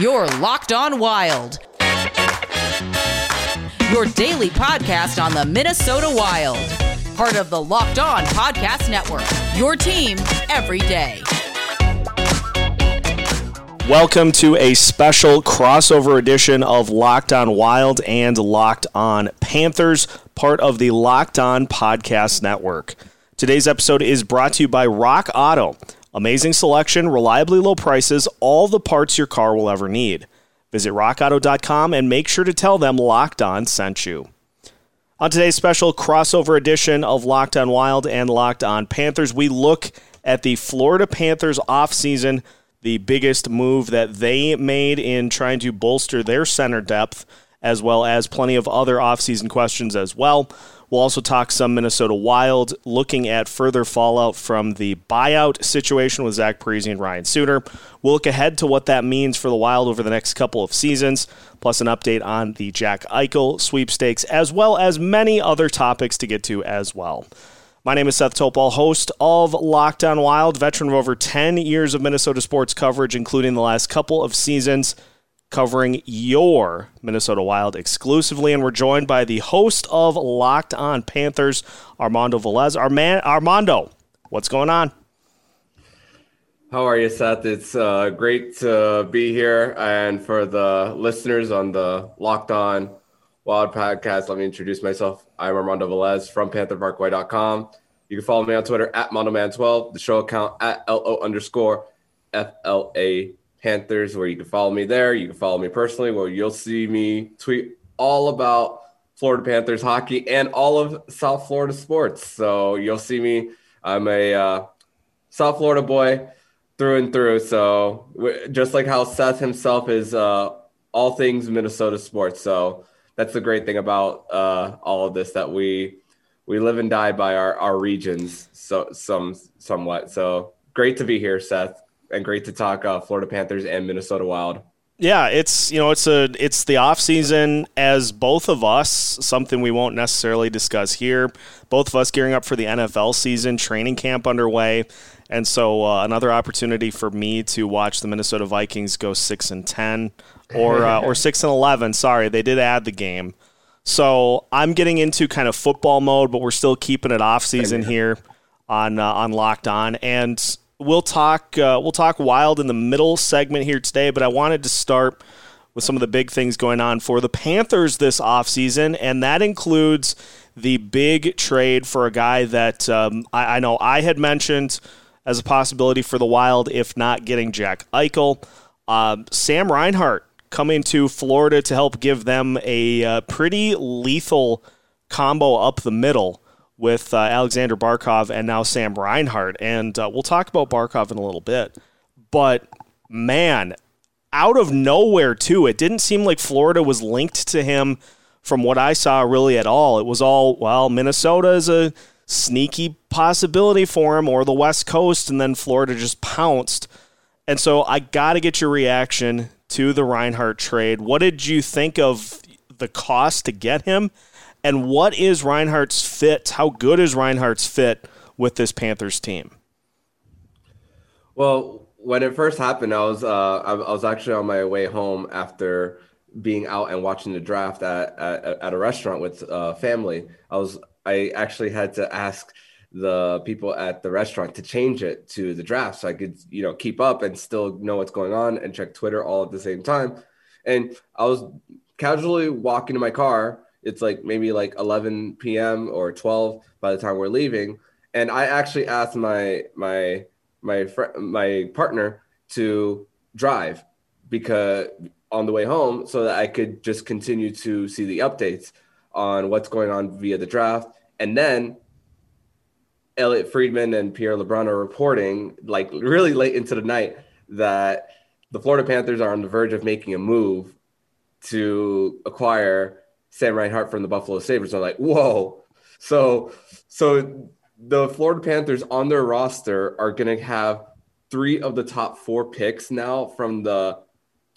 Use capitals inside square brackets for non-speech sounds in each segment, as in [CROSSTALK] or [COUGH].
You're Locked On Wild. Your daily podcast on the Minnesota Wild. Part of the Locked On Podcast Network. Your team every day. Welcome to a special crossover edition of Locked On Wild and Locked On Panthers, part of the Locked On Podcast Network. Today's episode is brought to you by Rock Auto. Amazing selection, reliably low prices, all the parts your car will ever need. Visit rockauto.com and make sure to tell them Locked On sent you. On today's special crossover edition of Locked On Wild and Locked On Panthers, we look at the Florida Panthers offseason, the biggest move that they made in trying to bolster their center depth, as well as plenty of other offseason questions as well. We'll also talk some Minnesota Wild, looking at further fallout from the buyout situation with Zach Parise and Ryan Suter. We'll look ahead to what that means for the Wild over the next couple of seasons, plus an update on the Jack Eichel sweepstakes, as well as many other topics to get to as well. My name is Seth Topol, host of Locked On Wild, veteran of over 10 years of Minnesota sports coverage, including the last couple of seasons covering your Minnesota Wild exclusively. And we're joined by the host of Locked On Panthers, Armando Velez. Arman- Armando, what's going on? How are you, Seth? It's uh, great to be here. And for the listeners on the Locked On Wild podcast, let me introduce myself. I'm Armando Velez from PantherParkway.com. You can follow me on Twitter at MondoMan12, the show account at LO underscore FLA Panthers, where you can follow me there. You can follow me personally, where you'll see me tweet all about Florida Panthers hockey and all of South Florida sports. So you'll see me. I'm a uh, South Florida boy through and through. So just like how Seth himself is uh, all things Minnesota sports. So that's the great thing about uh, all of this that we we live and die by our, our regions so some somewhat. So great to be here, Seth and great to talk uh, Florida Panthers and Minnesota Wild. Yeah, it's you know it's a it's the off season as both of us something we won't necessarily discuss here. Both of us gearing up for the NFL season, training camp underway, and so uh, another opportunity for me to watch the Minnesota Vikings go six and ten or uh, or [LAUGHS] six and eleven. Sorry, they did add the game, so I'm getting into kind of football mode, but we're still keeping it off season here on uh, on Locked On and we'll talk uh, we'll talk wild in the middle segment here today, but I wanted to start with some of the big things going on for the Panthers this offseason, and that includes the big trade for a guy that um, I, I, know I had mentioned as a possibility for the Wild, if not getting Jack Eichel. Um, Sam Reinhart coming to Florida to help give them a uh, pretty lethal combo up the middle with uh, Alexander Barkov and now Sam Reinhart. And uh, we'll talk about Barkov in a little bit. But man, out of nowhere, too, it didn't seem like Florida was linked to him from what I saw really at all. It was all, well, Minnesota is a sneaky possibility for him or the West Coast, and then Florida just pounced. And so I got to get your reaction to the Reinhart trade. What did you think of the cost to get him? And what is Reinhart's fit? How good is Reinhart's fit with this Panthers team? Well, when it first happened, I was uh, I, was actually on my way home after being out and watching the draft at at, at a restaurant with uh, family. I was I actually had to ask the people at the restaurant to change it to the draft so I could you know keep up and still know what's going on and check Twitter all at the same time. And I was casually walking to my car it's like maybe like 11 p.m. or 12 by the time we're leaving. And I actually asked my my my friend my partner to drive because on the way home so that I could just continue to see the updates on what's going on via the draft. And then Elliot Friedman and Pierre LeBrun are reporting like really late into the night that the Florida Panthers are on the verge of making a move to acquire Sam Reinhart from the Buffalo Sabres are like, whoa. So, so the Florida Panthers on their roster are going to have three of the top four picks now from the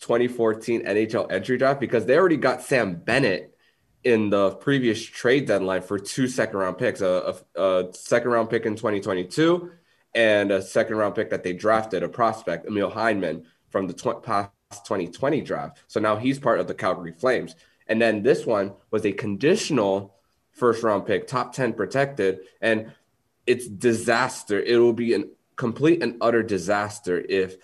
2014 NHL entry draft because they already got Sam Bennett in the previous trade deadline for two second round picks a, a, a second round pick in 2022 and a second round pick that they drafted, a prospect, Emil Heineman from the tw- past 2020 draft. So now he's part of the Calgary Flames. And then this one was a conditional first round pick, top 10 protected. And it's disaster. It will be an complete and utter disaster if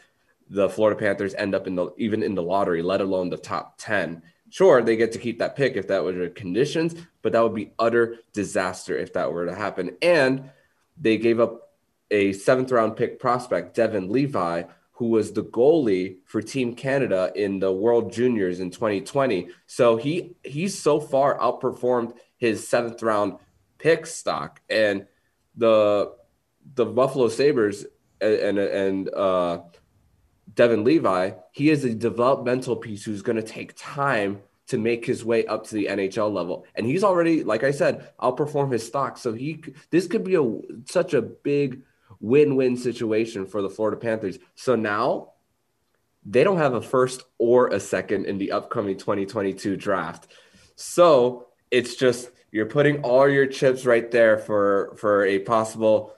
the Florida Panthers end up in the even in the lottery, let alone the top 10. Sure, they get to keep that pick if that were the conditions, but that would be utter disaster if that were to happen. And they gave up a seventh round pick prospect, Devon Levi, who was the goalie for Team Canada in the World Juniors in 2020. So he he's so far outperformed his seventh round pick stock, and the the Buffalo Sabres and and, and uh, Devon Levi, he is a developmental piece who's going to take time to make his way up to the NHL level. And he's already, like I said, outperformed his stock. So he this could be a such a big win-win situation for the Florida Panthers. So now they don't have a first or a second in the upcoming 2022 draft. So it's just you're putting all your chips right there for for a possible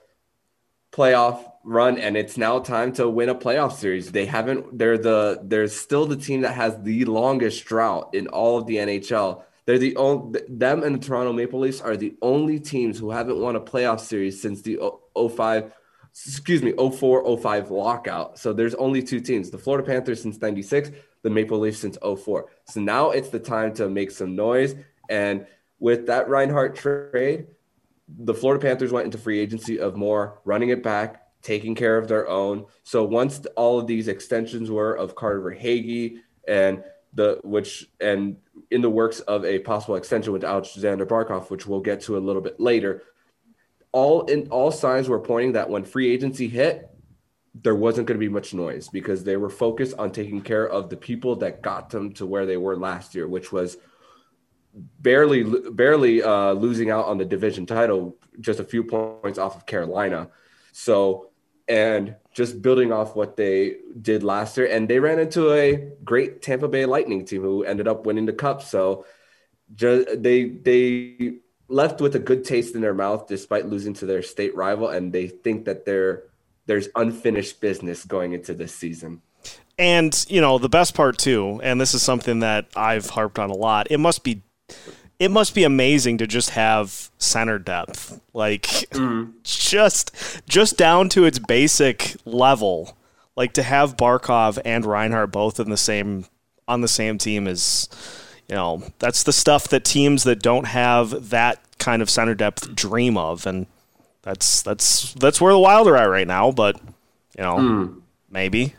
playoff run and it's now time to win a playoff series. They haven't they're the they're still the team that has the longest drought in all of the NHL. They're the only them and the Toronto Maple Leafs are the only teams who haven't won a playoff series since the 05 excuse me 04 05 lockout. So there's only two teams, the Florida Panthers since 96, the Maple Leafs since 04. So now it's the time to make some noise and with that Reinhart trade, the Florida Panthers went into free agency of more running it back, taking care of their own. So once all of these extensions were of Carter Verhaeghe and the which and in the works of a possible extension with Alexander Barkov, which we'll get to a little bit later, all in all signs were pointing that when free agency hit, there wasn't going to be much noise because they were focused on taking care of the people that got them to where they were last year, which was barely barely uh, losing out on the division title, just a few points off of Carolina. So and just building off what they did last year, and they ran into a great Tampa Bay Lightning team who ended up winning the cup. So just, they they left with a good taste in their mouth despite losing to their state rival, and they think that there there's unfinished business going into this season. And you know the best part too, and this is something that I've harped on a lot. It must be it must be amazing to just have center depth like mm. just just down to its basic level like to have barkov and reinhart both in the same on the same team is you know that's the stuff that teams that don't have that kind of center depth dream of and that's that's that's where the wild are at right now but you know mm. maybe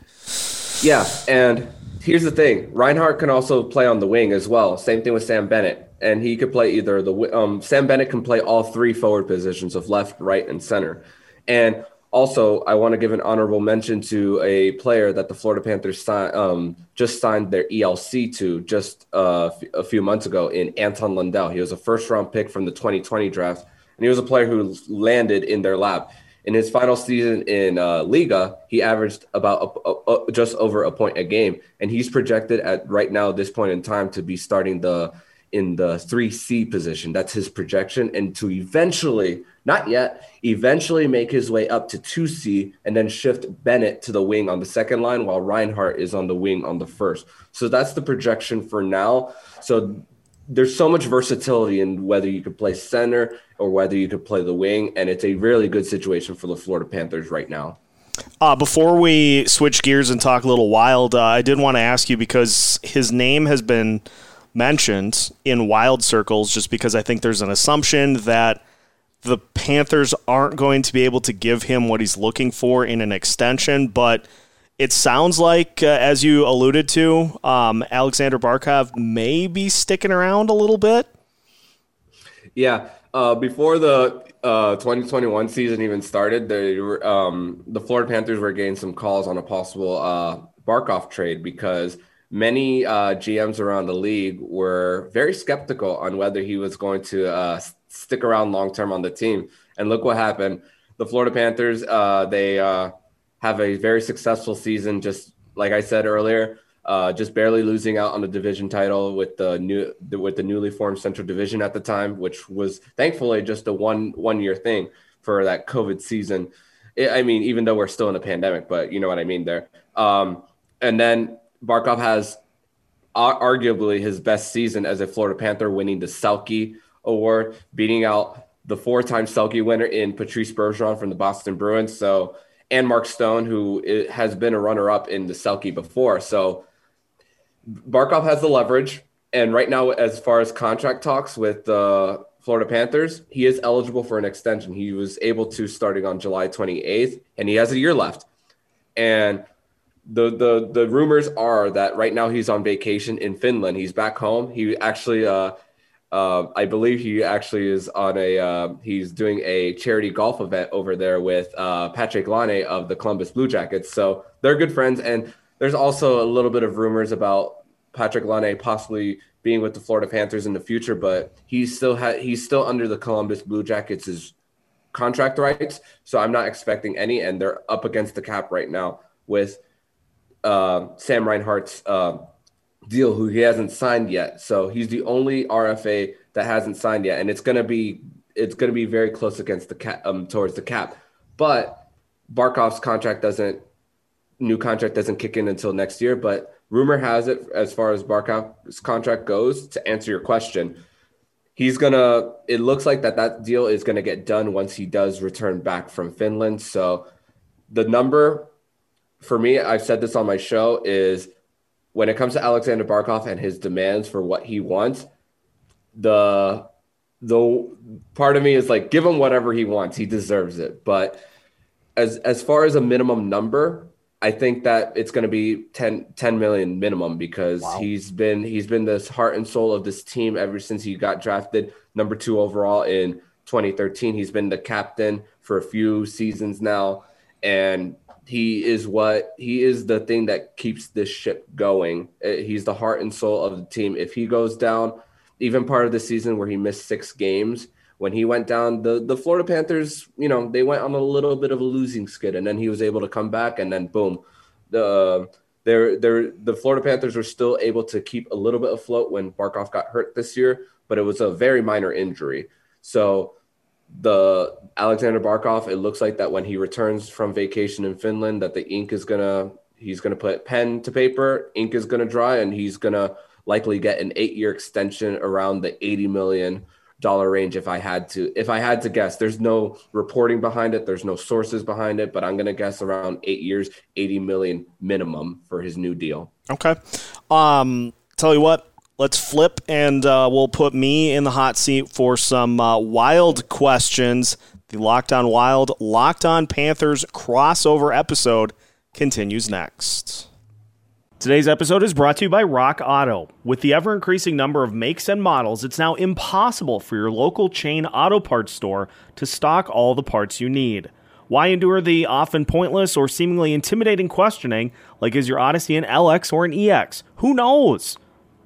yeah and here's the thing Reinhart can also play on the wing as well same thing with sam bennett and he could play either the um, Sam Bennett can play all three forward positions of left, right, and center. And also, I want to give an honorable mention to a player that the Florida Panthers um, just signed their ELC to just uh, a few months ago in Anton Lundell. He was a first round pick from the 2020 draft, and he was a player who landed in their lab. In his final season in uh, Liiga, he averaged about a, a, a, just over a point a game, and he's projected at right now this point in time to be starting the in the 3C position. That's his projection. And to eventually, not yet, eventually make his way up to 2C and then shift Bennett to the wing on the second line while Reinhart is on the wing on the first. So that's the projection for now. So there's so much versatility in whether you could play center or whether you could play the wing. And it's a really good situation for the Florida Panthers right now. Uh, before we switch gears and talk a little wild, uh, I did want to ask you because his name has been mentioned in wild circles just because I think there's an assumption that the Panthers aren't going to be able to give him what he's looking for in an extension, but it sounds like, uh, as you alluded to, um, Alexander Barkov may be sticking around a little bit. Yeah. Uh, before the uh, 2021 season even started, they were, um, the Florida Panthers were getting some calls on a possible uh, Barkov trade because – many uh, GMs around the league were very skeptical on whether he was going to uh, stick around long term on the team. And look what happened. The Florida Panthers, uh, they uh, have a very successful season, just like I said earlier. Uh, just barely losing out on the division title with the new with the newly formed Central Division at the time, which was thankfully just a one one year thing for that COVID season. I mean, even though we're still in a pandemic, but you know what I mean there. Um, and then Barkov has uh, arguably his best season as a Florida Panther, winning the Selke Award, beating out the four-time Selke winner in Patrice Bergeron from the Boston Bruins. So, and Mark Stone, who has been a runner-up in the Selke before. So, Barkov has the leverage, and right now, as far as contract talks with the Florida Panthers, he is eligible for an extension. He was able to starting on July 28th, and he has a year left. And the the the rumors are that right now he's on vacation in Finland. He's back home. He actually, uh, uh, I believe he actually is on a uh, he's doing a charity golf event over there with uh, Patrik Laine of the Columbus Blue Jackets. So they're good friends. And there's also a little bit of rumors about Patrik Laine possibly being with the Florida Panthers in the future, but he's still ha- he's still under the Columbus Blue Jackets' contract rights. So I'm not expecting any, and they're up against the cap right now with uh, Sam Reinhart's uh, deal, who he hasn't signed yet. So he's the only RFA that hasn't signed yet, and it's gonna be it's gonna be very close against the cap um, towards the cap. But Barkov's contract doesn't new contract doesn't kick in until next year. But rumor has it, as far as Barkov's contract goes, to answer your question, he's gonna. It looks like that that deal is gonna get done once he does return back from Finland. So the number for me, I've said this on my show, is when it comes to Alexander Barkov and his demands for what he wants, the the part of me is like, give him whatever he wants. He deserves it. But as as far as a minimum number, I think that it's going to be 10, 10 million minimum because wow. he's been he's been this heart and soul of this team ever since he got drafted number two overall in 2013. He's been the captain for a few seasons now, and he is what he is the thing that keeps this ship going. Uh, he's the heart and soul of the team. If he goes down, even part of the season where he missed six games, when he went down, the the Florida Panthers, you know, they went on a little bit of a losing skid, and then he was able to come back, and then boom, the they're, they're, the Florida Panthers were still able to keep a little bit afloat when Barkov got hurt this year, but it was a very minor injury. So the Alexander Barkov, it looks like that when he returns from vacation in Finland, that the ink is gonna he's gonna put pen to paper, ink is gonna dry, and he's gonna likely get an eight year extension around the eighty million dollar range if I had to if I had to guess. There's no reporting behind it, there's no sources behind it, but I'm gonna guess around eight years, 80 million minimum for his new deal. Okay. Um tell you what, let's flip and uh, we'll put me in the hot seat for some uh, wild questions. The Locked On Wild, Locked On Panthers crossover episode continues next. Today's episode is brought to you by Rock Auto. With the ever increasing number of makes and models, it's now impossible for your local chain auto parts store to stock all the parts you need. Why endure the often pointless or seemingly intimidating questioning like is your Odyssey an LX or an EX? Who knows?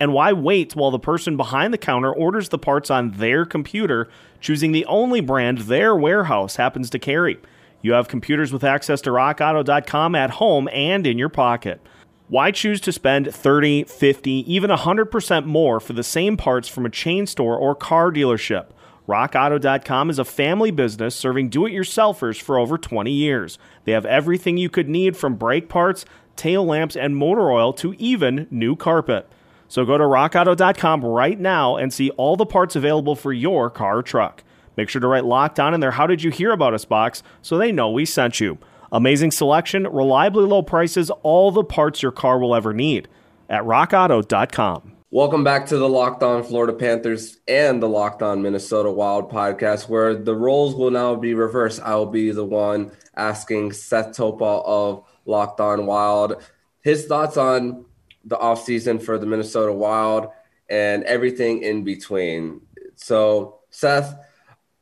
And why wait while the person behind the counter orders the parts on their computer, choosing the only brand their warehouse happens to carry? You have computers with access to rockauto.com at home and in your pocket. Why choose to spend 30, 50, even 100% more for the same parts from a chain store or car dealership? RockAuto.com is a family business serving do it yourselfers for over 20 years. They have everything you could need from brake parts, tail lamps, and motor oil to even new carpet. So go to rockauto.com right now and see all the parts available for your car or truck. Make sure to write locked on in their How Did You Hear About Us box so they know we sent you. Amazing selection, reliably low prices, all the parts your car will ever need at rockauto.com. Welcome back to the Locked On Florida Panthers and the Locked On Minnesota Wild podcast, where the roles will now be reversed. I will be the one asking Seth Topol of Locked On Wild his thoughts on the offseason for the Minnesota Wild and everything in between. So, Seth,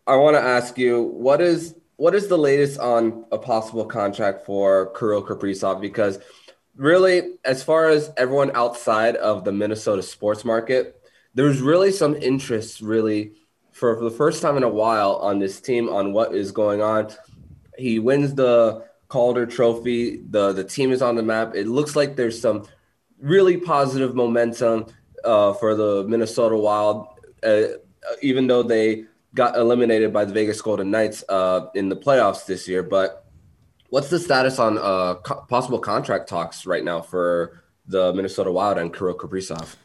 I want to ask you what is what is the latest on a possible contract for Kirill Kaprizov? Because really, as far as everyone outside of the Minnesota sports market, there's really some interest, really, for, for the first time in a while on this team on what is going on. He wins the Calder Trophy. the The team is on the map. It looks like there's some really positive momentum uh, for the Minnesota Wild, uh, even though they got eliminated by the Vegas Golden Knights uh, in the playoffs this year. But what's the status on uh, co- possible contract talks right now for the Minnesota Wild and Kirill Kaprizov?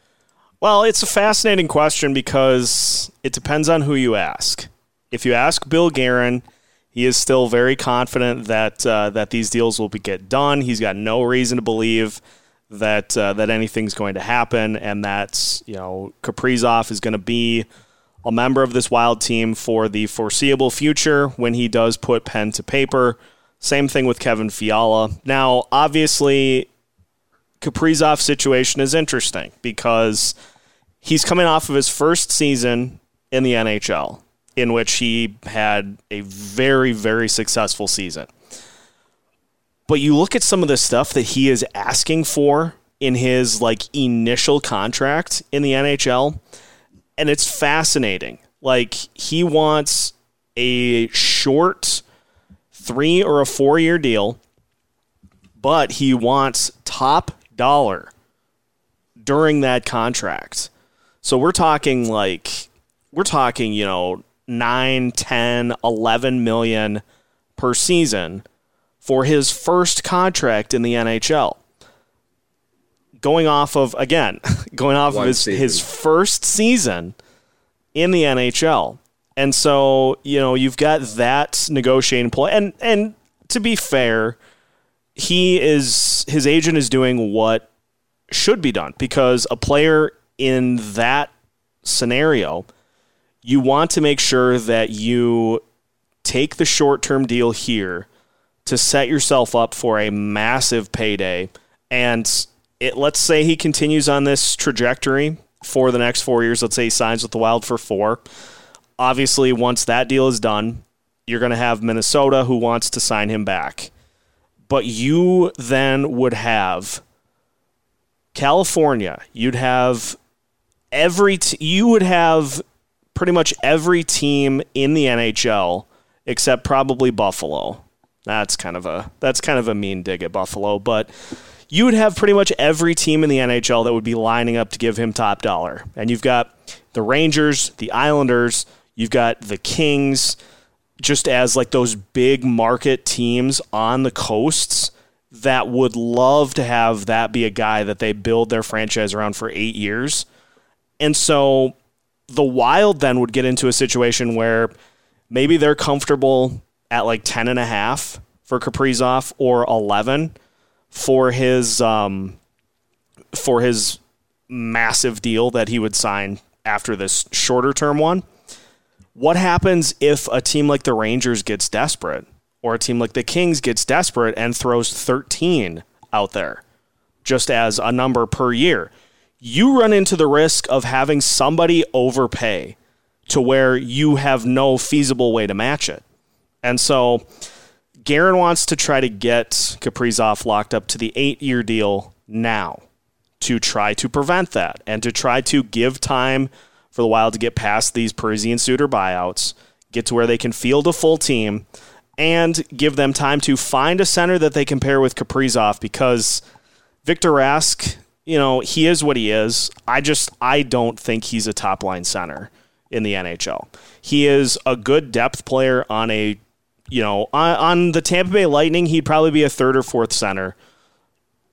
Well, it's a fascinating question because it depends on who you ask. If you ask Bill Guerin, he is still very confident that uh, that these deals will be get done. He's got no reason to believe that uh, that anything's going to happen, and that you know Kaprizov is going to be a member of this Wild team for the foreseeable future when he does put pen to paper. Same thing with Kevin Fiala. Now, obviously, Kaprizov's situation is interesting because he's coming off of his first season in the NHL in which he had a very, very successful season. But you look at some of the stuff that he is asking for in his like initial contract in the NHL, and it's fascinating. Like he wants a short three or a four year deal, but he wants top dollar during that contract. So we're talking like we're talking, you know, 9, 10, 11 million per season for his first contract in the NHL. Going off of again, [LAUGHS] going off One of his, his first season in the NHL. And so, you know, you've got that negotiating play and and to be fair, he is his agent is doing what should be done because a player in that scenario you want to make sure that you take the short term deal here to set yourself up for a massive payday. And it, let's say he continues on this trajectory for the next four years. Let's say he signs with the Wild for four. Obviously, once that deal is done, you're going to have Minnesota who wants to sign him back. But you then would have California. You'd have every t- you would have pretty much every team in the NHL except probably Buffalo. That's kind of a that's kind of a mean dig at Buffalo, but you would have pretty much every team in the NHL that would be lining up to give him top dollar. And you've got the Rangers, the Islanders, you've got the Kings, just as like those big market teams on the coasts that would love to have that be a guy that they build their franchise around for eight years. And so the Wild then would get into a situation where maybe they're comfortable at like 10 and a half for Kaprizov or 11 for his um, for his massive deal that he would sign after this shorter term one. What happens if a team like the Rangers gets desperate or a team like the Kings gets desperate and throws 13 out there just as a number per year? you run into the risk of having somebody overpay to where you have no feasible way to match it. And so Guerin wants to try to get Kaprizov locked up to the eight year deal now to try to prevent that and to try to give time for the Wild to get past these Parise and Suter buyouts, get to where they can field a full team, and give them time to find a center that they can pair with Kaprizov because Victor Rask you know, he is what he is. I just I don't think he's a top line center in the NHL. He is a good depth player on a you know, on, on the Tampa Bay Lightning, he'd probably be a third or fourth center.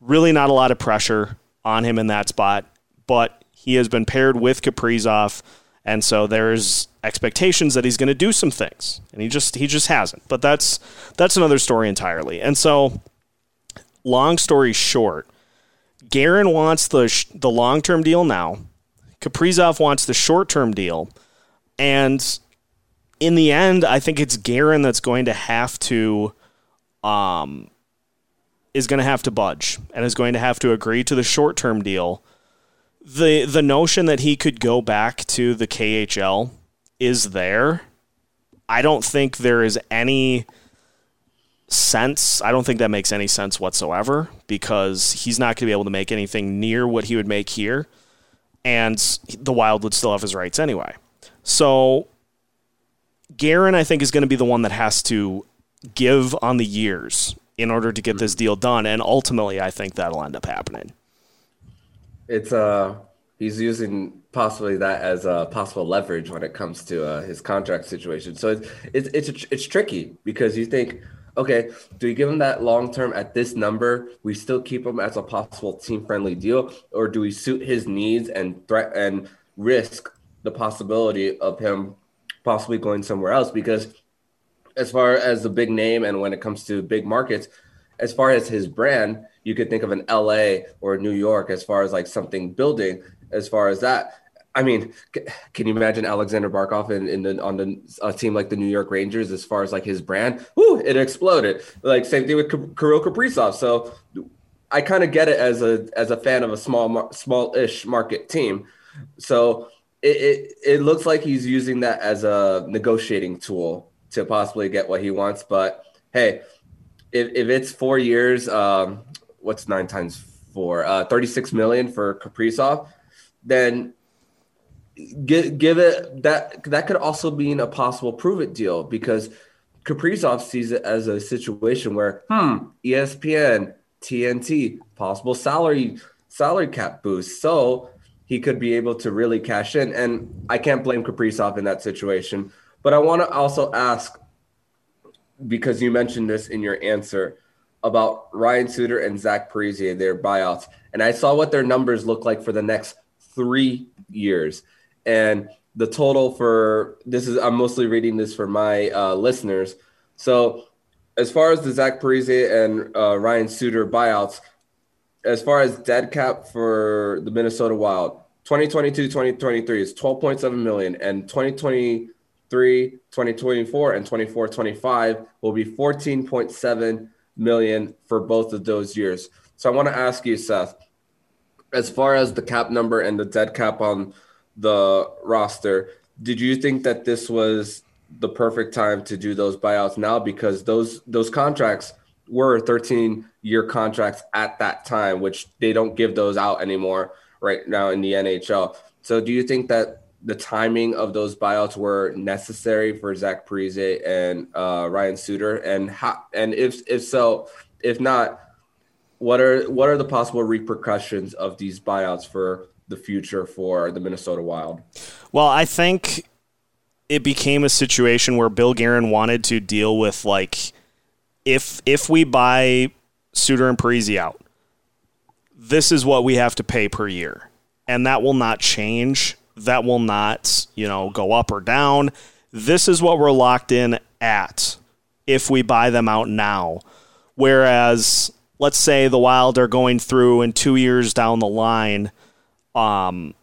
Really not a lot of pressure on him in that spot, but he has been paired with Kaprizov, and so there's expectations that he's going to do some things, and he just he just hasn't. But that's that's another story entirely. And so, long story short, Guerin wants the sh- the long term deal now. Kaprizov wants the short term deal, and in the end, I think it's Guerin that's going to have to, um, is going to have to budge and is going to have to agree to the short term deal. the The notion that he could go back to the KHL is there. I don't think there is any sense. I don't think that makes any sense whatsoever because he's not going to be able to make anything near what he would make here. And the Wild would still have his rights anyway. So Guerin, I think, is going to be the one that has to give on the years in order to get this deal done. And ultimately, I think that'll end up happening. It's uh he's using possibly that as a possible leverage when it comes to uh, his contract situation. So it's it's it's, it's tricky because you think okay, do we give him that long term at this number? We still keep him as a possible team friendly deal, or do we suit his needs and threat and risk the possibility of him possibly going somewhere else? Because as far as the big name and when it comes to big markets, as far as his brand, you could think of an LA or New York as far as like something building as far as that. I mean, can you imagine Alexander Barkov in, in the on the a team like the New York Rangers as far as like his brand? Whoo, it exploded. Like same thing with Kirill Kaprizov. So I kind of get it as a as a fan of a small small-ish market team. So it, it it looks like he's using that as a negotiating tool to possibly get what he wants. But hey, if, if it's four years, um, what's nine times four? Uh, 36 million for Kaprizov, then give, give it that that could also mean a possible prove it deal because Kaprizov sees it as a situation where hmm, ESPN, TNT, possible salary salary cap boost. So he could be able to really cash in. And I can't blame Kaprizov in that situation. But I want to also ask because you mentioned this in your answer about Ryan Suter and Zach Parise, their buyouts. And I saw what their numbers look like for the next three years. And the total for this is, I'm mostly reading this for my uh, listeners. So, as far as the Zach Parise and uh, Ryan Suter buyouts, as far as dead cap for the Minnesota Wild, 2022 2023 is 12.7 million, and 2020 2024 and 24 25 will be 14.7 million for both of those years. So I want to ask you, Seth, as far as the cap number and the dead cap on the roster, did you think that this was the perfect time to do those buyouts now because those those contracts were 13 year contracts at that time which they don't give those out anymore right now in the NHL. So do you think that the timing of those buyouts were necessary for Zach Parise and uh, Ryan Suter, and how, and if if so, if not, what are what are the possible repercussions of these buyouts for the future for the Minnesota Wild? Well, I think it became a situation where Bill Guerin wanted to deal with like if if we buy Suter and Parise out, this is what we have to pay per year, and that will not change that will not, you know, go up or down. This is what we're locked in at if we buy them out now. Whereas, let's say the Wild are going through and two years down the line, um,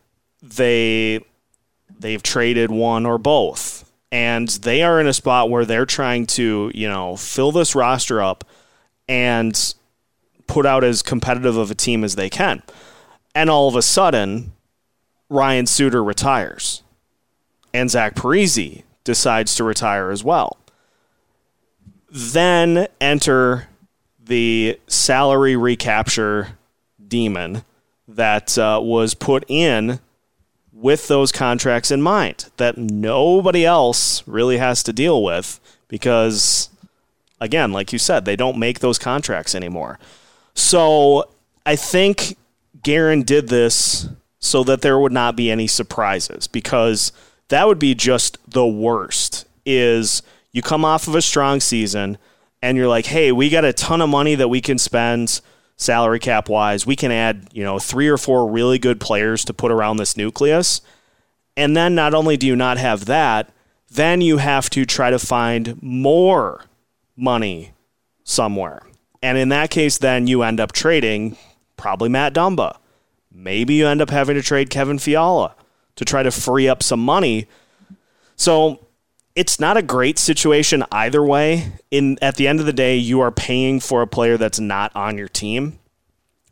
they they've traded one or both, and they are in a spot where they're trying to, you know, fill this roster up and put out as competitive of a team as they can. And all of a sudden, Ryan Suter retires and Zach Parise decides to retire as well. Then enter the salary recapture demon that uh, was put in with those contracts in mind that nobody else really has to deal with because, again, like you said, they don't make those contracts anymore. So I think Guerin did this so that there would not be any surprises because that would be just the worst is you come off of a strong season and you're like, "Hey, we got a ton of money that we can spend salary cap wise. We can add, you know, three or four really good players to put around this nucleus." And then not only do you not have that, then you have to try to find more money somewhere. And in that case, then you end up trading probably Matt Dumba Maybe you end up having to trade Kevin Fiala to try to free up some money. So it's not a great situation either way. In at the end of the day, you are paying for a player that's not on your team.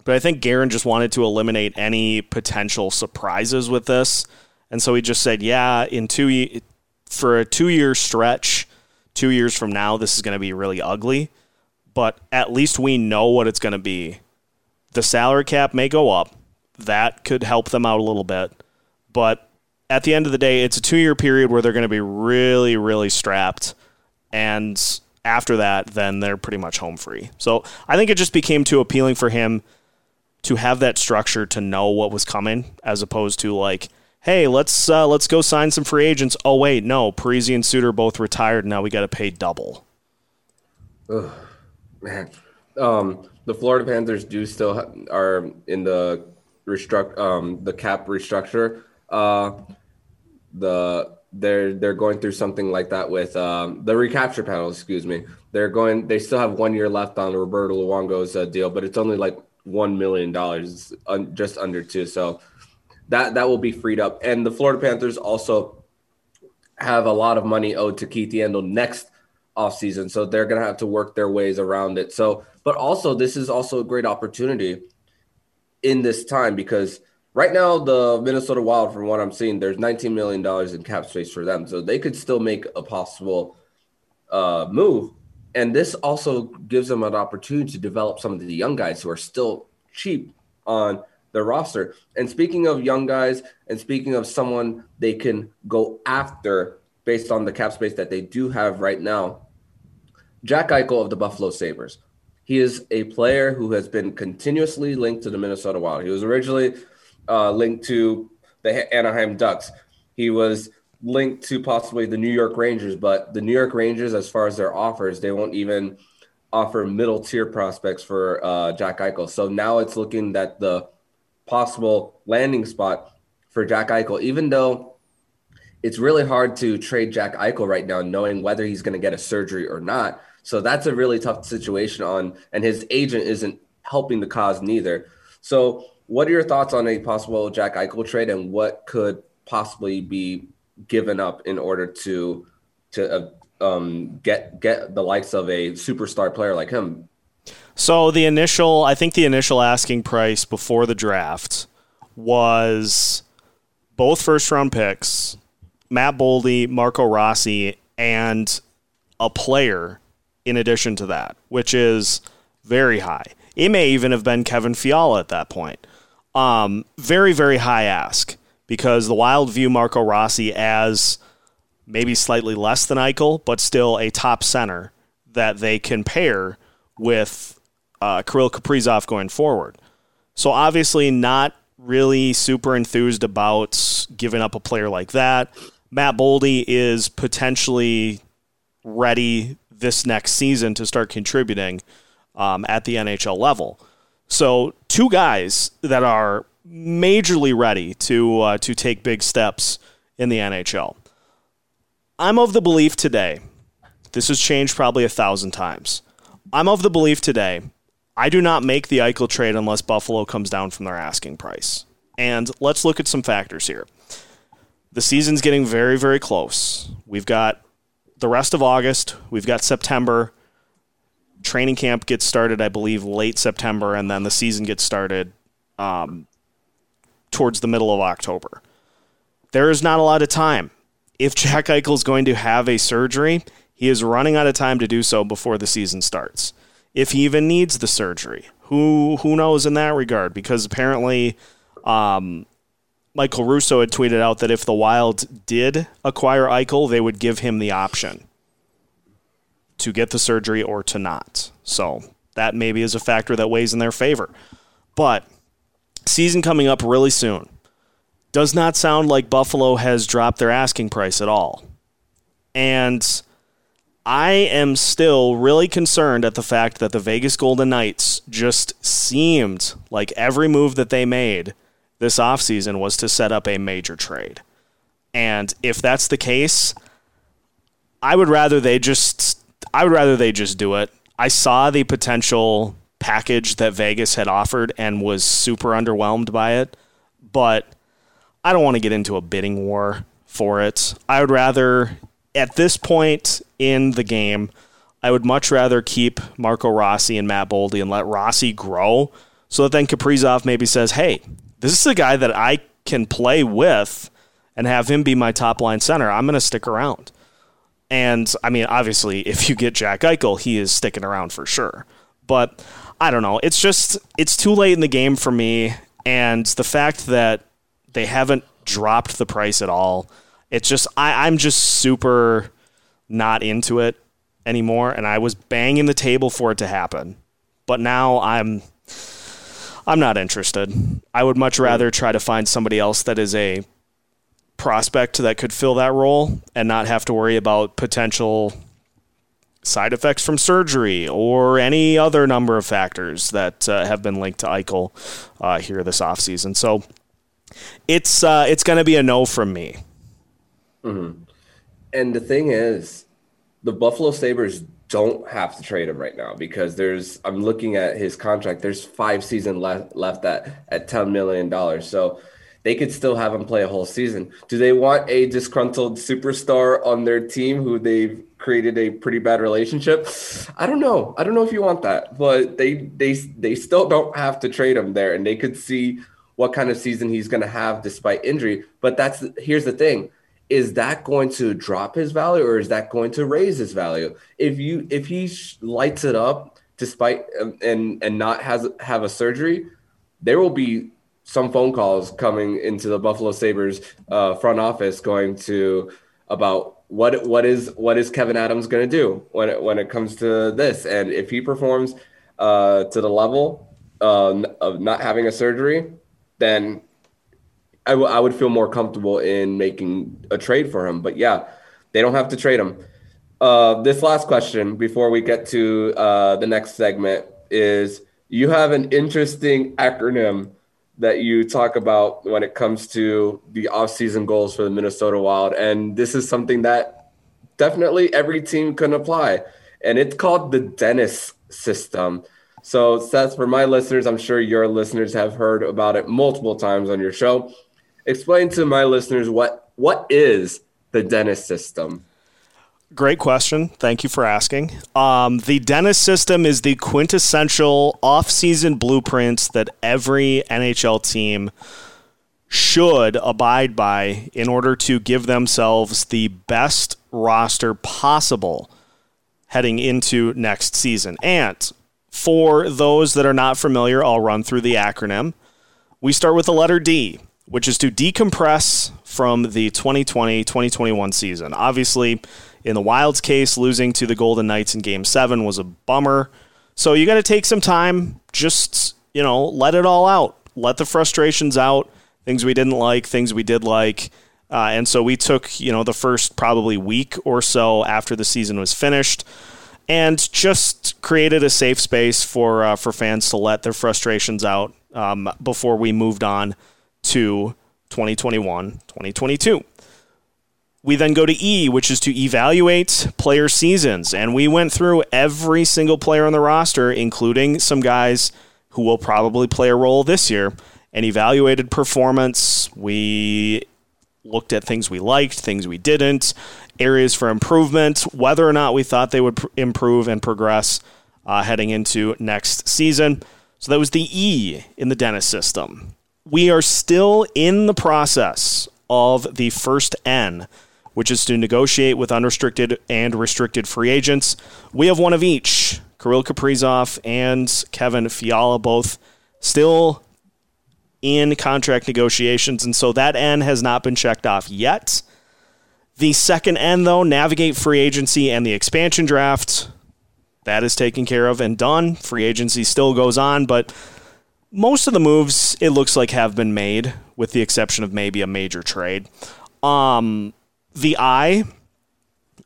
But I think Guerin just wanted to eliminate any potential surprises with this, and so he just said, "Yeah, in two for a two-year stretch, two years from now, this is going to be really ugly, but at least we know what it's going to be. The salary cap may go up, that could help them out a little bit. But at the end of the day, it's a two year period where they're going to be really, really strapped. And after that, then they're pretty much home free. So I think it just became too appealing for him to have that structure to know what was coming, as opposed to like, hey, let's uh, let's go sign some free agents. Oh wait, no, Parise and Suter both retired. Now we got to pay double. Ugh, man, um, the Florida Panthers do still ha- are in the restruct um, the cap restructure. Uh, the they're they're going through something like that with um, the recapture panel. Excuse me. They're going. They still have one year left on Roberto Luongo's uh, deal, but it's only like one million dollars, un- just under two. So that that will be freed up. And the Florida Panthers also have a lot of money owed to Keith Yandle next offseason. So they're going to have to work their ways around it. So, but also, this is also a great opportunity in this time because right now, the Minnesota Wild, from what I'm seeing, there's $19 million in cap space for them. So they could still make a possible uh, move. And this also gives them an opportunity to develop some of the young guys who are still cheap on the roster. And speaking of young guys, and speaking of someone they can go after based on the cap space that they do have right now, Jack Eichel of the Buffalo Sabres. He is a player who has been continuously linked to the Minnesota Wild. He was originally uh, linked to the Anaheim Ducks. He was linked to possibly the New York Rangers, but the New York Rangers, as far as their offers, they won't even offer middle tier prospects for uh, Jack Eichel. So now it's looking that the possible landing spot for Jack Eichel, even though it's really hard to trade Jack Eichel right now, knowing whether he's going to get a surgery or not. So that's a really tough situation on, and his agent isn't helping the cause neither. So, what are your thoughts on a possible Jack Eichel trade, and what could possibly be given up in order to to uh, um, get get the likes of a superstar player like him? So the initial, I think the initial asking price before the draft was both first round picks, Matt Boldy, Marco Rossi, and a player in addition to that, which is very high. It may even have been Kevin Fiala at that point. Um, very, very high ask because the Wild view Marco Rossi as maybe slightly less than Eichel, but still a top center that they can pair with uh, Kirill Kaprizov going forward. So obviously, not really super enthused about giving up a player like that. Matt Boldy is potentially ready this next season to start contributing um, at the NHL level. So two guys that are majorly ready to uh, to take big steps in the NHL. I'm of the belief today. This has changed probably a thousand times. I'm of the belief today. I do not make the Eichel trade unless Buffalo comes down from their asking price. And let's look at some factors here. The season's getting very, very close. We've got the rest of August. We've got September. Training camp gets started, I believe, late September, and then the season gets started um, towards the middle of October. There is not a lot of time. If Jack Eichel is going to have a surgery, he is running out of time to do so before the season starts. If he even needs the surgery, who who knows in that regard? Because apparently, um, Michael Russo had tweeted out that if the Wild did acquire Eichel, they would give him the option to get the surgery or to not. So that maybe is a factor that weighs in their favor. But season coming up really soon. Does not sound like Buffalo has dropped their asking price at all. And I am still really concerned at the fact that the Vegas Golden Knights just seemed like every move that they made this offseason was to set up a major trade. And if that's the case, I would rather they just I would rather they just do it. I saw the potential package that Vegas had offered and was super underwhelmed by it, but I don't want to get into a bidding war for it. I would rather at this point in the game, I would much rather keep Marco Rossi and Matt Boldy and let Rossi grow so that then Kaprizov maybe says, hey, this is a guy that I can play with and have him be my top line center. I'm going to stick around. And I mean, obviously, if you get Jack Eichel, he is sticking around for sure. But I don't know. It's just, it's too late in the game for me. And the fact that they haven't dropped the price at all, it's just, I, I'm just super not into it anymore. And I was banging the table for it to happen. But now I'm I'm not interested. I would much rather try to find somebody else that is a prospect that could fill that role and not have to worry about potential side effects from surgery or any other number of factors that uh, have been linked to Eichel uh, here this offseason. So it's uh, it's going to be a no from me. Mm-hmm. And the thing is, the Buffalo Sabres don't have to trade him right now because there's I'm looking at his contract. There's five season left left at at ten million dollars. So they could still have him play a whole season. Do they want a disgruntled superstar on their team who they've created a pretty bad relationship? I don't know. I don't know if you want that, but they they they still don't have to trade him there, and they could see what kind of season he's going to have despite injury. But that's here's the thing: is that going to drop his value or is that going to raise his value? If you if he lights it up despite and and not has have a surgery, there will be some phone calls coming into the Buffalo Sabres uh, front office going to about what what is what is Kevyn Adams going to do when it, when it comes to this, and if he performs uh, to the level uh, of not having a surgery, then I, w- I would feel more comfortable in making a trade for him. But yeah, they don't have to trade him. Uh, this last question before we get to uh, the next segment is you have an interesting acronym that you talk about when it comes to the offseason goals for the Minnesota Wild. And this is something that definitely every team can apply. And it's called the Dennis system. So, Seth, for my listeners, I'm sure your listeners have heard about it multiple times on your show. Explain to my listeners what what is the Dennis system? Great question. Thank you for asking. Um, the Dennis system is the quintessential off-season blueprint that every NHL team should abide by in order to give themselves the best roster possible heading into next season. And for those that are not familiar, I'll run through the acronym. We start with the letter D, which is to decompress from the 2020 2021 season. Obviously, in the Wild's case, losing to the Golden Knights in game seven was a bummer. So you got to take some time, just, you know, let it all out. Let the frustrations out, things we didn't like, things we did like. Uh, and so we took, you know, the first probably week or so after the season was finished and just created a safe space for uh, for fans to let their frustrations out um, before we moved on to 2021 2022. We then go to E, which is to evaluate player seasons. And we went through every single player on the roster, including some guys who will probably play a role this year, and evaluated performance. We looked at things we liked, things we didn't, areas for improvement, whether or not we thought they would pr- improve and progress uh, heading into next season. So that was the E in the Dennis system. We are still in the process of the first N which is to negotiate with unrestricted and restricted free agents. We have one of each Kirill Kaprizov and Kevin Fiala, both still in contract negotiations. And so that N has not been checked off yet. The second N, though, navigate free agency and the expansion draft, that is taken care of and done. Free agency still goes on, but most of the moves, it looks like, have been made, with the exception of maybe a major trade. Um, the I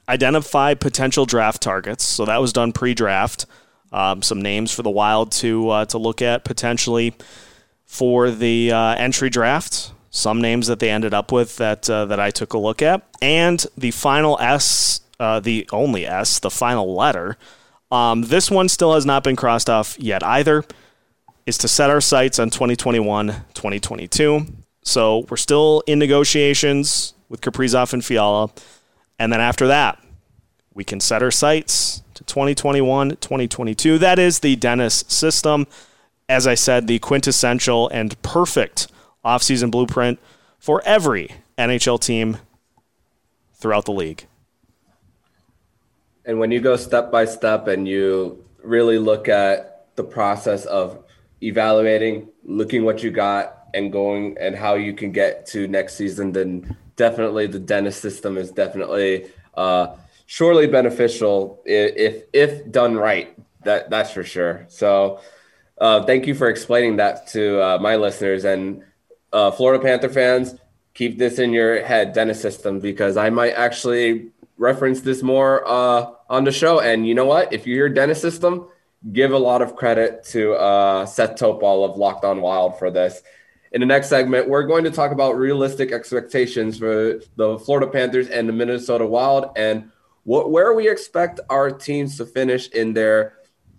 identify potential draft targets. So that was done pre-draft. Um, some names for the Wild to uh, to look at potentially for the uh, entry draft. Some names that they ended up with that uh, that I took a look at, and the final S, uh, the only S, the final letter. Um, this one still has not been crossed off yet either. Is to set our sights on 2021, 2022. So we're still in negotiations with Kaprizov and Fiala. And then after that, we can set our sights to 2021, 2022. That is the Dennis system. As I said, the quintessential and perfect offseason blueprint for every NHL team throughout the league. And when you go step by step and you really look at the process of evaluating, looking what you got, and going and how you can get to next season, then definitely the Dennis system is definitely uh, surely beneficial if if done right. That that's for sure. So uh, thank you for explaining that to uh, my listeners and uh, Florida Panther fans. Keep this in your head, Dennis system, because I might actually reference this more uh, on the show. And you know what? If you hear dentist system, give a lot of credit to uh, Seth Topol of Locked On Wild for this. In the next segment, we're going to talk about realistic expectations for the Florida Panthers and the Minnesota Wild and what where we expect our teams to finish in their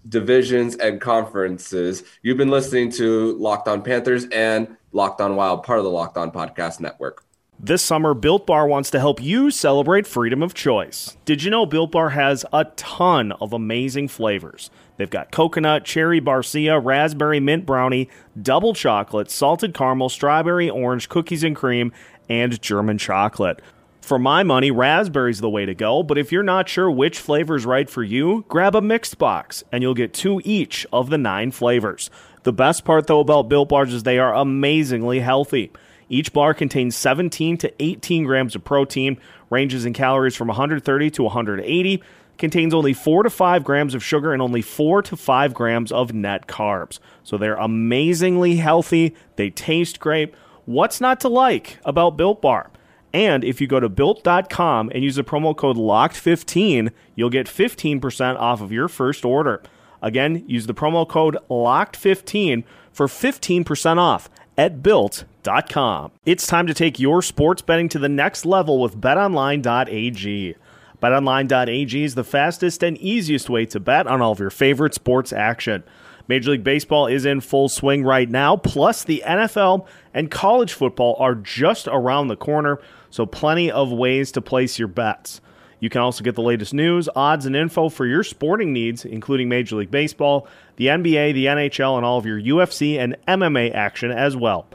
divisions and conferences. You've been listening to Locked On Panthers and Locked On Wild, part of the Locked On Podcast Network. This summer, Built Bar wants to help you celebrate freedom of choice. Did you know Built Bar has a ton of amazing flavors? They've got coconut, cherry barcia, raspberry mint brownie, double chocolate, salted caramel, strawberry orange, cookies and cream, and German chocolate. For my money, raspberry's the way to go, but if you're not sure which flavor is right for you, grab a mixed box and you'll get two each of the nine flavors. The best part, though, about Built Bars is they are amazingly healthy. Each bar contains 17 to 18 grams of protein, ranges in calories from 130 to 180, contains only 4 to 5 grams of sugar, and only 4 to 5 grams of net carbs. So they're amazingly healthy. They taste great. What's not to like about Built Bar? And if you go to built.com and use the promo code LOCKED15, you'll get 15% off of your first order. Again, use the promo code LOCKED15 for 15% off at built.com. It's time to take your sports betting to the next level with betonline.ag. BetOnline.ag is the fastest and easiest way to bet on all of your favorite sports action. Major League Baseball is in full swing right now, plus the NFL and college football are just around the corner, so plenty of ways to place your bets. You can also get the latest news, odds, and info for your sporting needs, including Major League Baseball, the NBA, the NHL, and all of your UFC and MMA action as well.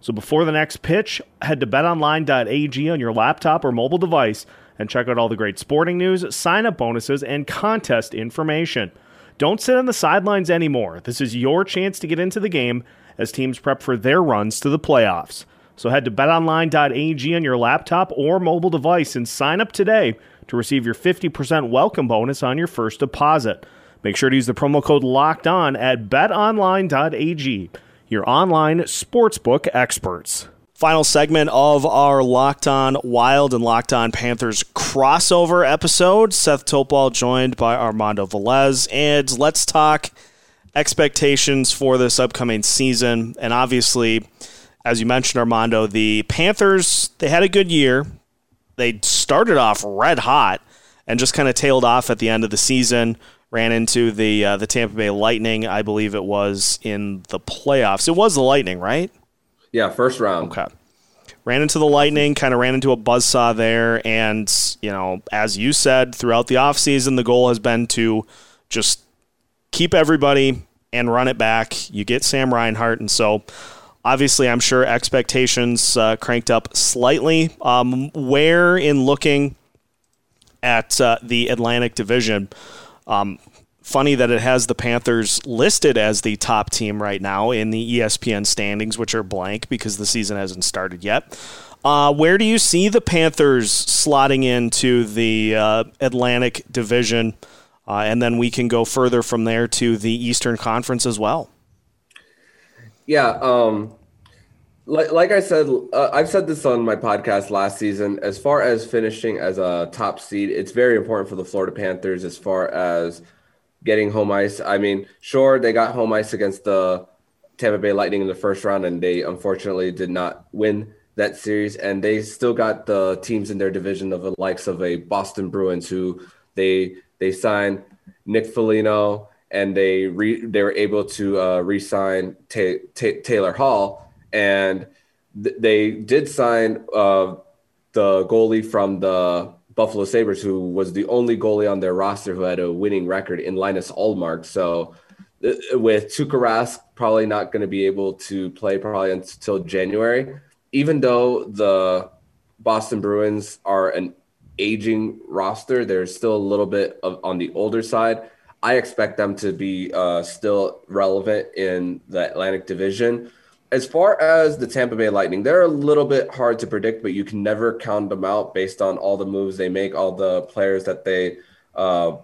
So before the next pitch, head to betonline.ag on your laptop or mobile device and check out all the great sporting news, sign up bonuses, and contest information. Don't sit on the sidelines anymore. This is your chance to get into the game as teams prep for their runs to the playoffs. So head to betonline.ag on your laptop or mobile device and sign up today to receive your 50% welcome bonus on your first deposit. Make sure to use the promo code locked on at betonline.ag, your online sportsbook experts. Final segment of our Locked On Wild and Locked On Panthers crossover episode. Seth Topol joined by Armando Velez. And let's talk expectations for this upcoming season. And obviously, as you mentioned, Armando, the Panthers, they had a good year they started off red hot and just kind of tailed off at the end of the season. Ran into the uh, the Tampa Bay Lightning, I believe it was in the playoffs. It was the Lightning, right? Yeah, first round. Okay. Ran into the Lightning, kind of ran into a buzzsaw there, and you know, as you said, throughout the offseason, the goal has been to just keep everybody and run it back. You get Sam Reinhart, and so Obviously, I'm sure expectations uh, cranked up slightly. Um, where in looking at uh, the Atlantic Division, um, funny that it has the Panthers listed as the top team right now in the ESPN standings, which are blank because the season hasn't started yet. Uh, where do you see the Panthers slotting into the uh, Atlantic Division? Uh, and then we can go further from there to the Eastern Conference as well. Yeah, um, like like I said, uh, I've said this on my podcast last season. As far as finishing as a top seed, it's very important for the Florida Panthers as far as getting home ice. I mean, sure they got home ice against the Tampa Bay Lightning in the first round, and they unfortunately did not win that series. And they still got the teams in their division of the likes of a Boston Bruins, who they they signed Nick Foligno and they re, they were able to uh, re-sign ta- ta- Taylor Hall, and th- they did sign uh, the goalie from the Buffalo Sabres, who was the only goalie on their roster who had a winning record in Linus Ullmark. So uh, with Tuukka Rask probably not going to be able to play probably until January, even though the Boston Bruins are an aging roster, they're still a little bit of, on the older side I expect them to be uh, still relevant in the Atlantic Division. As far as the Tampa Bay Lightning, they're a little bit hard to predict, but you can never count them out based on all the moves they make, all the players that they uh,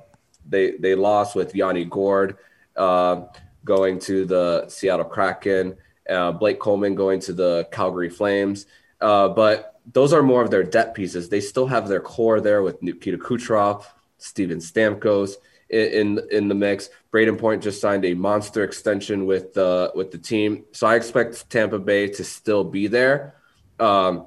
they they lost with Yanni Gourde uh, going to the Seattle Kraken, uh, Blake Coleman going to the Calgary Flames. Uh, but those are more of their depth pieces. They still have their core there with Nikita Kucherov, Steven Stamkos in, in the mix. Brayden Point just signed a monster extension with the with the team, so I expect Tampa Bay to still be there. Um,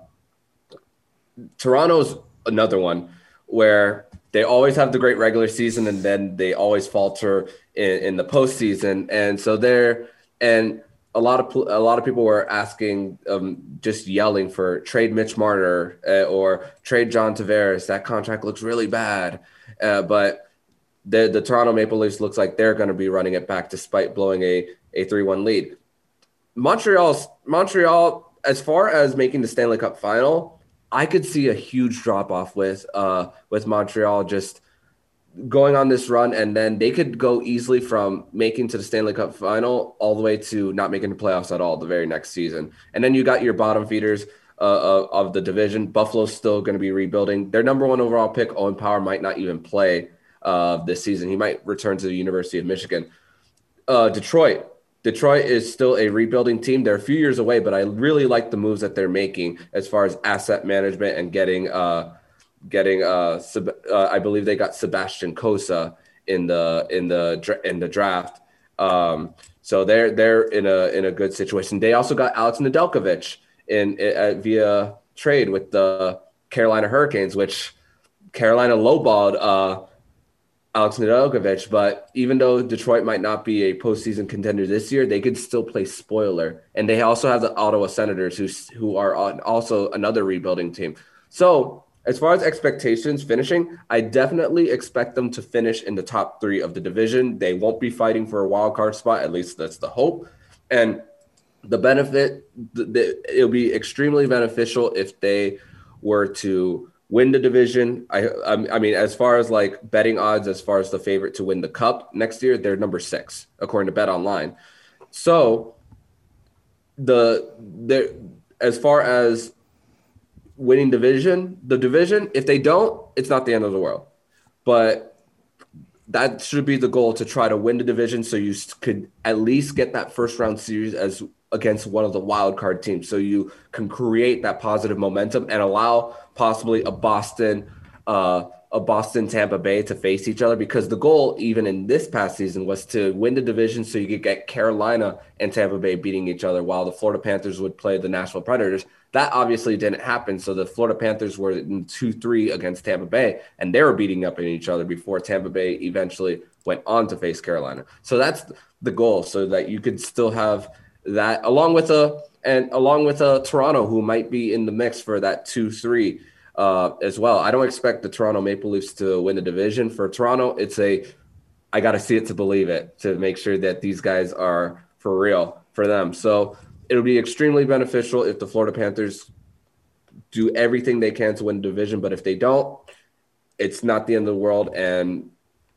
Toronto's another one where they always have the great regular season and then they always falter in, in the postseason, and so they're and a lot of a lot of people were asking, um, just yelling for trade Mitch Marner uh, or trade John Tavares. That contract looks really bad, uh, but the the Toronto Maple Leafs looks like they're going to be running it back despite blowing a a three one lead. Montreal Montreal, as far as making the Stanley Cup final, I could see a huge drop off with uh with Montreal just going on this run, and then they could go easily from making to the Stanley Cup final all the way to not making the playoffs at all the very next season. And then you got your bottom feeders uh, of, the division. Buffalo's still going to be rebuilding. Their number one overall pick, Owen Power, might not even play uh, this season. He might return to the University of Michigan. Uh, Detroit. Detroit is still a rebuilding team. They're a few years away, but I really like the moves that they're making as far as asset management and getting uh, getting uh, uh, I believe they got Sebastian Cossa in the in the in the draft. Um, so they're they're in a in a good situation. They also got Alex Nedeljkovic in, in via trade with the Carolina Hurricanes, which Carolina lowballed uh, Alex Nedeljkovic. But even though Detroit might not be a postseason contender this year, they could still play spoiler. And they also have the Ottawa Senators, who who are also another rebuilding team. So as far as expectations finishing, I definitely expect them to finish in the top three of the division. They won't be fighting for a wild card spot. At least that's the hope. And the benefit, the, the, it'll be extremely beneficial if they were to win the division. I, I mean, as far as like betting odds, as far as the favorite to win the cup next year, they're number six according to Bet Online. So the there, as far as winning division, the division. If they don't, it's not the end of the world. But that should be the goal to try to win the division so you could at least get that first round series as against one of the wild card teams so you can create that positive momentum and allow possibly a Boston uh, a Boston Tampa Bay to face each other because the goal, even in this past season, was to win the division so you could get Carolina and Tampa Bay beating each other while the Florida Panthers would play the Nashville Predators. That obviously didn't happen. So the Florida Panthers were in 2 3 against Tampa Bay, and they were beating up in each other before Tampa Bay eventually went on to face Carolina. So that's the goal, so that you could still have that along with a and along with a Toronto who might be in the mix for that 2 3 uh, as well. I don't expect the Toronto Maple Leafs to win the division. For Toronto, it's a I got to see it to believe it to make sure that these guys are for real for them. So it'll be extremely beneficial if the Florida Panthers do everything they can to win the division. But if they don't, it's not the end of the world. And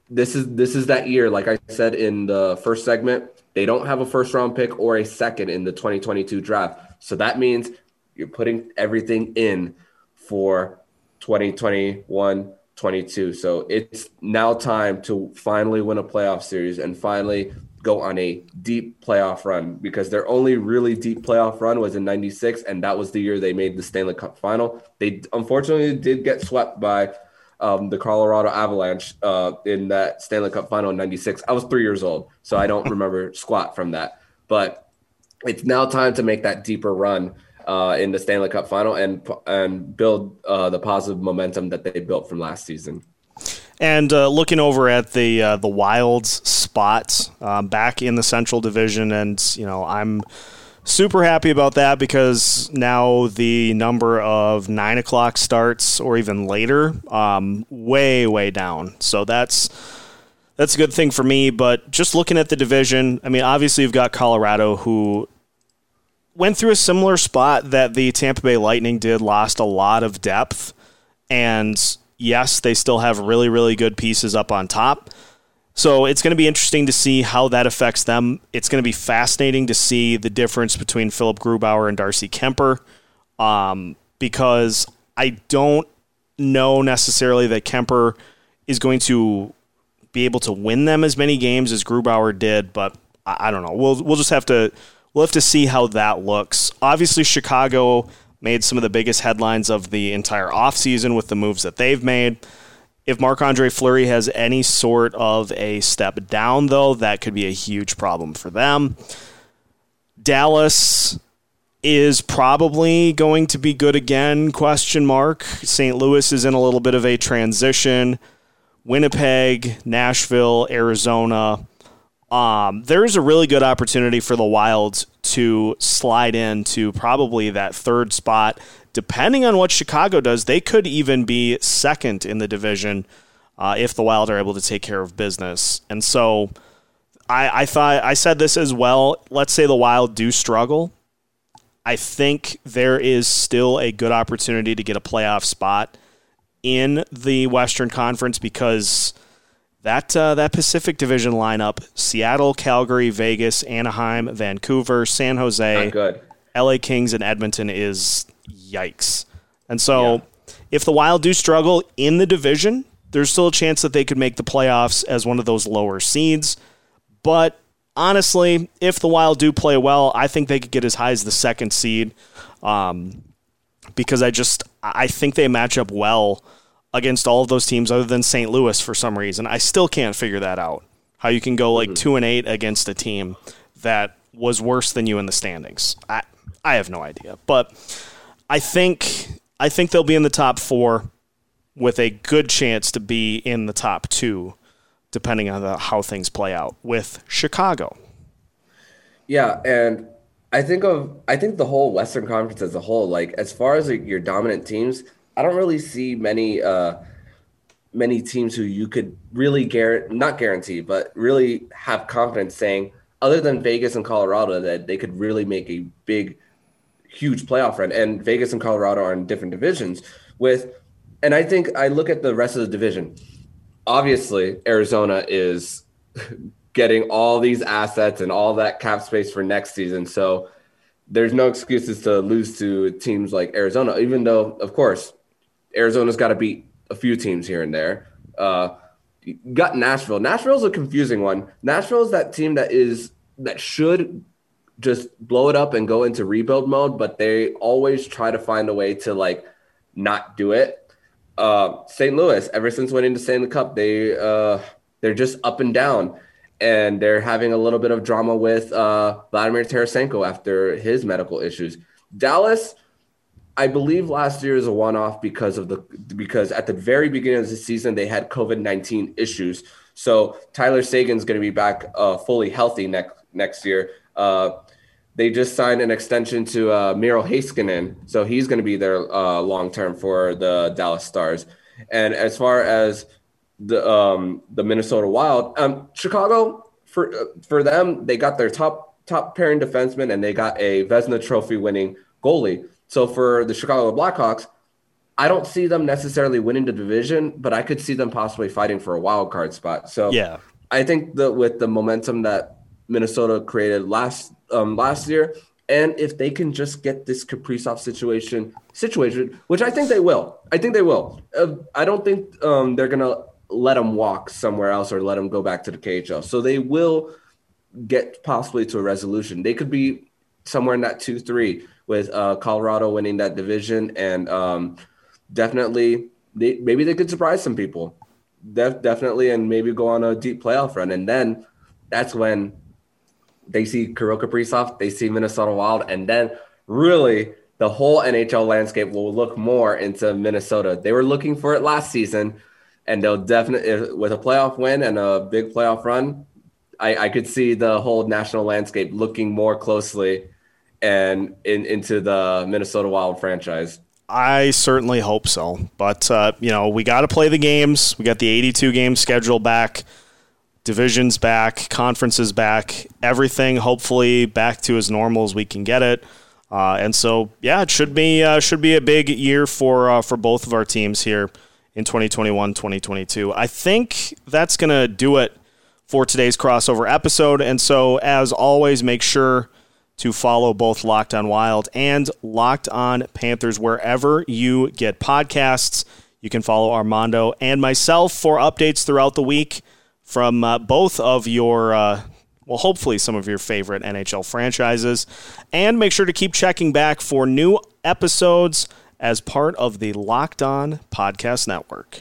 this is this is that year. Like I said in the first segment, they don't have a first round pick or a second in the 2022 draft. So that means you're putting everything in for 2021 22. So it's now time to finally win a playoff series and finally go on a deep playoff run because their only really deep playoff run was in 96 and that was the year they made the Stanley Cup final. They unfortunately did get swept by um, the Colorado Avalanche uh, in that Stanley Cup final in 96. I was 3 years old, so I don't [LAUGHS] remember squat from that. But it's now time to make that deeper run uh, in the Stanley Cup final and and build uh, the positive momentum that they built from last season. And uh, looking over at the uh, the Wild's spots um, back in the Central Division, and you know I'm super happy about that because now the number of nine o'clock starts or even later um, way way down. So that's that's a good thing for me. But just looking at the division, I mean, obviously you've got Colorado who went through a similar spot that the Tampa Bay Lightning did, lost a lot of depth. And yes, they still have really, really good pieces up on top. So it's going to be interesting to see how that affects them. It's going to be fascinating to see the difference between Philipp Grubauer and Darcy Kuemper um, because I don't know necessarily that Kuemper is going to be able to win them as many games as Grubauer did, but I, I don't know. We'll we'll just have to we'll have to see how that looks. Obviously, Chicago made some of the biggest headlines of the entire offseason with the moves that they've made. If Marc Andre Fleury has any sort of a step down, though, that could be a huge problem for them. Dallas is probably going to be good again question mark. St louis is in a little bit of a transition. Winnipeg nashville arizona. Um, there's a really good opportunity for the wilds to slide into probably that third spot depending on what chicago does they could even be second in the division uh, if the wild are able to take care of business and so I, I thought I said this as well. Let's say the Wild do struggle. I think there is still a good opportunity to get a playoff spot in the Western Conference because that uh, that Pacific Division lineup: Seattle, Calgary, Vegas, Anaheim, Vancouver, San Jose, LA Kings, and Edmonton is yikes. And so, yeah. if the Wild do struggle in the division, there's still a chance that they could make the playoffs as one of those lower seeds. But honestly, if the Wild do play well, I think they could get as high as the second seed. Um, because I just I think they match up well against all of those teams other than St. Louis for some reason. I still can't figure that out. How you can go like mm-hmm. two and eight against a team that was worse than you in the standings. I I have no idea. But I think I think they'll be in the top four with a good chance to be in the top two depending on the, how things play out with Chicago. Yeah, and I think of I think the whole Western Conference as a whole, like as far as your dominant teams, I don't really see many uh, many teams who you could really guarantee not guarantee, but really have confidence saying, other than Vegas and Colorado, that they could really make a big, huge playoff run. And Vegas and Colorado are in different divisions with, and I think I look at the rest of the division obviously Arizona is [LAUGHS] getting all these assets and all that cap space for next season. So there's no excuses to lose to teams like Arizona, even though, of course, Arizona's got to beat a few teams here and there. Uh, got Nashville. Nashville's a confusing one. Nashville is that team that is that should just blow it up and go into rebuild mode, but they always try to find a way to like not do it uh, St. Louis, ever since winning the Stanley Cup, they uh, they're just up and down, and they're having a little bit of drama with uh, Vladimir Tarasenko after his medical issues. Dallas, I believe last year is a one-off because of the because at the very beginning of the season they had COVID nineteen issues. So Tyler Seguin's going to be back uh, fully healthy next next year. Uh, they just signed an extension to uh, Miro Heiskanen, so he's going to be there uh, long term for the Dallas Stars. And as far as the um, the Minnesota Wild, um, Chicago for uh, for them, they got their top top pairing defenseman, and they got a Vezina Trophy winning goalie. So for the Chicago Blackhawks, I don't see them necessarily winning the division, but I could see them possibly fighting for a wild card spot. So yeah, I think that with the momentum that Minnesota created last um, last year. And if they can just get this Kaprizov situation situation, which I think they will, I think they will. Uh, I don't think um, they're gonna let him walk somewhere else or let him go back to the KHL. So they will get possibly to a resolution. They could be somewhere in that two three with uh, Colorado winning that division, and um, definitely they, maybe they could surprise some people. Def, definitely, and maybe go on a deep playoff run, and then that's when they see Kirill Kaprizov, they see Minnesota Wild, and then really the whole NHL landscape will look more into Minnesota. They were looking for it last season, and they'll definitely with a playoff win and a big playoff run. I, I could see the whole national landscape looking more closely and in, into the Minnesota Wild franchise. I certainly hope so, but uh, you know we got to play the games. We got the 82 game schedule back divisions back, conferences back, everything hopefully back to as normal as we can get it. Uh, and so, yeah, it should be uh, should be a big year for uh, for both of our teams here in 2021, 2022. I think that's going to do it for today's crossover episode. And so, as always, make sure to follow both Locked On Wild and Locked On Panthers wherever you get podcasts. You can follow Armando and myself for updates throughout the week from uh, both of your, uh, well, hopefully some of your favorite NHL franchises. And make sure to keep checking back for new episodes as part of the Locked On Podcast Network.